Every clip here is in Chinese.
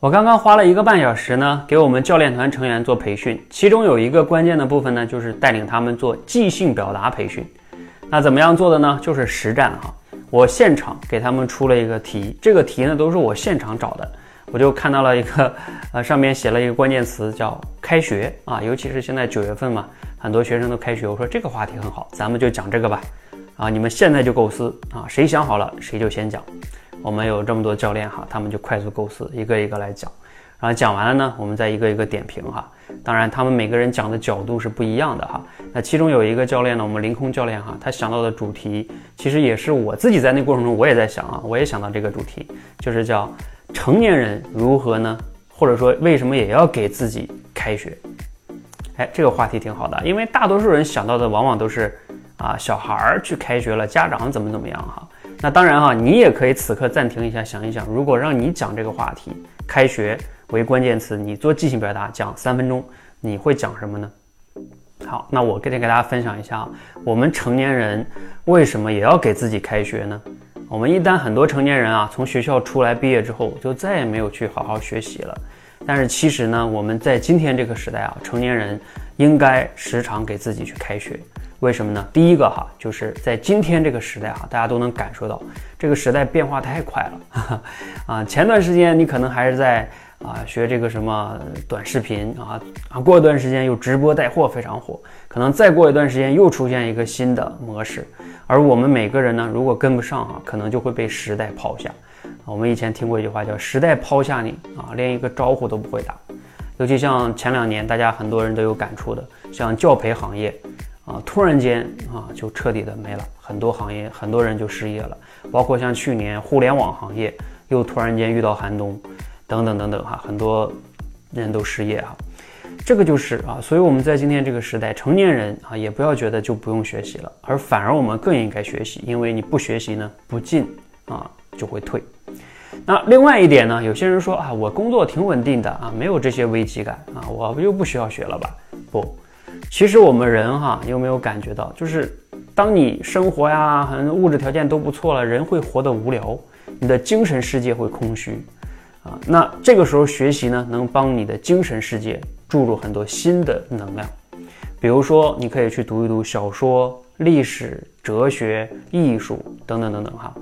我刚刚花了一个半小时呢，给我们教练团成员做培训，其中有一个关键的部分呢，就是带领他们做即兴表达培训。那怎么样做的呢？就是实战哈。我现场给他们出了一个题，这个题呢都是我现场找的。我就看到了一个，呃，上面写了一个关键词叫“开学”啊，尤其是现在九月份嘛，很多学生都开学。我说这个话题很好，咱们就讲这个吧。啊，你们现在就构思啊，谁想好了谁就先讲。我们有这么多教练哈，他们就快速构思，一个一个来讲，然后讲完了呢，我们再一个一个点评哈。当然，他们每个人讲的角度是不一样的哈。那其中有一个教练呢，我们凌空教练哈，他想到的主题其实也是我自己在那过程中我也在想啊，我也想到这个主题，就是叫成年人如何呢？或者说为什么也要给自己开学？哎，这个话题挺好的，因为大多数人想到的往往都是啊，小孩儿去开学了，家长怎么怎么样哈。那当然哈，你也可以此刻暂停一下，想一想，如果让你讲这个话题，开学为关键词，你做即兴表达讲三分钟，你会讲什么呢？好，那我今天给大家分享一下，我们成年人为什么也要给自己开学呢？我们一旦很多成年人啊，从学校出来毕业之后，就再也没有去好好学习了。但是其实呢，我们在今天这个时代啊，成年人应该时常给自己去开学。为什么呢？第一个哈，就是在今天这个时代哈，大家都能感受到这个时代变化太快了 啊！前段时间你可能还是在啊学这个什么短视频啊啊，过一段时间又直播带货非常火，可能再过一段时间又出现一个新的模式，而我们每个人呢，如果跟不上啊，可能就会被时代抛下。我们以前听过一句话叫“时代抛下你啊，连一个招呼都不会打”，尤其像前两年大家很多人都有感触的，像教培行业。啊，突然间啊，就彻底的没了，很多行业很多人就失业了，包括像去年互联网行业又突然间遇到寒冬，等等等等哈，很多人都失业哈，这个就是啊，所以我们在今天这个时代，成年人啊也不要觉得就不用学习了，而反而我们更应该学习，因为你不学习呢，不进啊就会退。那另外一点呢，有些人说啊，我工作挺稳定的啊，没有这些危机感啊，我不就不需要学了吧？不。其实我们人哈，有没有感觉到，就是当你生活呀，很物质条件都不错了，人会活得无聊，你的精神世界会空虚，啊，那这个时候学习呢，能帮你的精神世界注入很多新的能量。比如说，你可以去读一读小说、历史、哲学、艺术等等等等哈。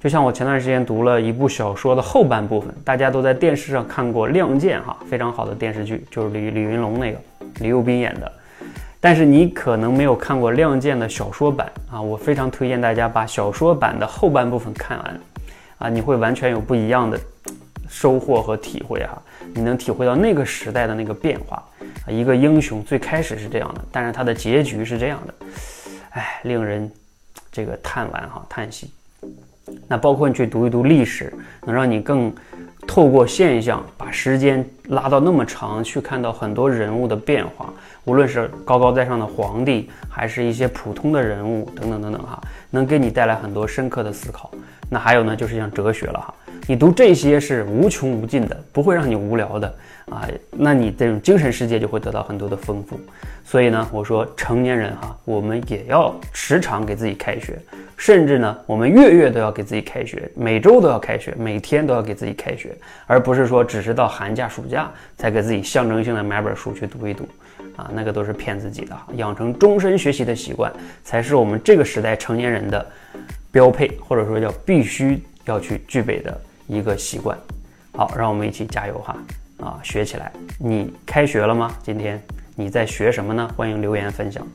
就像我前段时间读了一部小说的后半部分，大家都在电视上看过《亮剑》哈，非常好的电视剧，就是李李云龙那个李幼斌演的。但是你可能没有看过《亮剑》的小说版啊，我非常推荐大家把小说版的后半部分看完，啊，你会完全有不一样的收获和体会哈，你能体会到那个时代的那个变化啊，一个英雄最开始是这样的，但是他的结局是这样的，哎，令人这个叹惋哈，叹息。那包括你去读一读历史，能让你更。透过现象把时间拉到那么长，去看到很多人物的变化，无论是高高在上的皇帝，还是一些普通的人物等等等等哈，能给你带来很多深刻的思考。那还有呢，就是像哲学了哈，你读这些是无穷无尽的，不会让你无聊的啊。那你这种精神世界就会得到很多的丰富。所以呢，我说成年人哈，我们也要时常给自己开学。甚至呢，我们月月都要给自己开学，每周都要开学，每天都要给自己开学，而不是说只是到寒假、暑假才给自己象征性的买本书去读一读，啊，那个都是骗自己的。养成终身学习的习惯，才是我们这个时代成年人的标配，或者说叫必须要去具备的一个习惯。好，让我们一起加油哈！啊，学起来！你开学了吗？今天你在学什么呢？欢迎留言分享。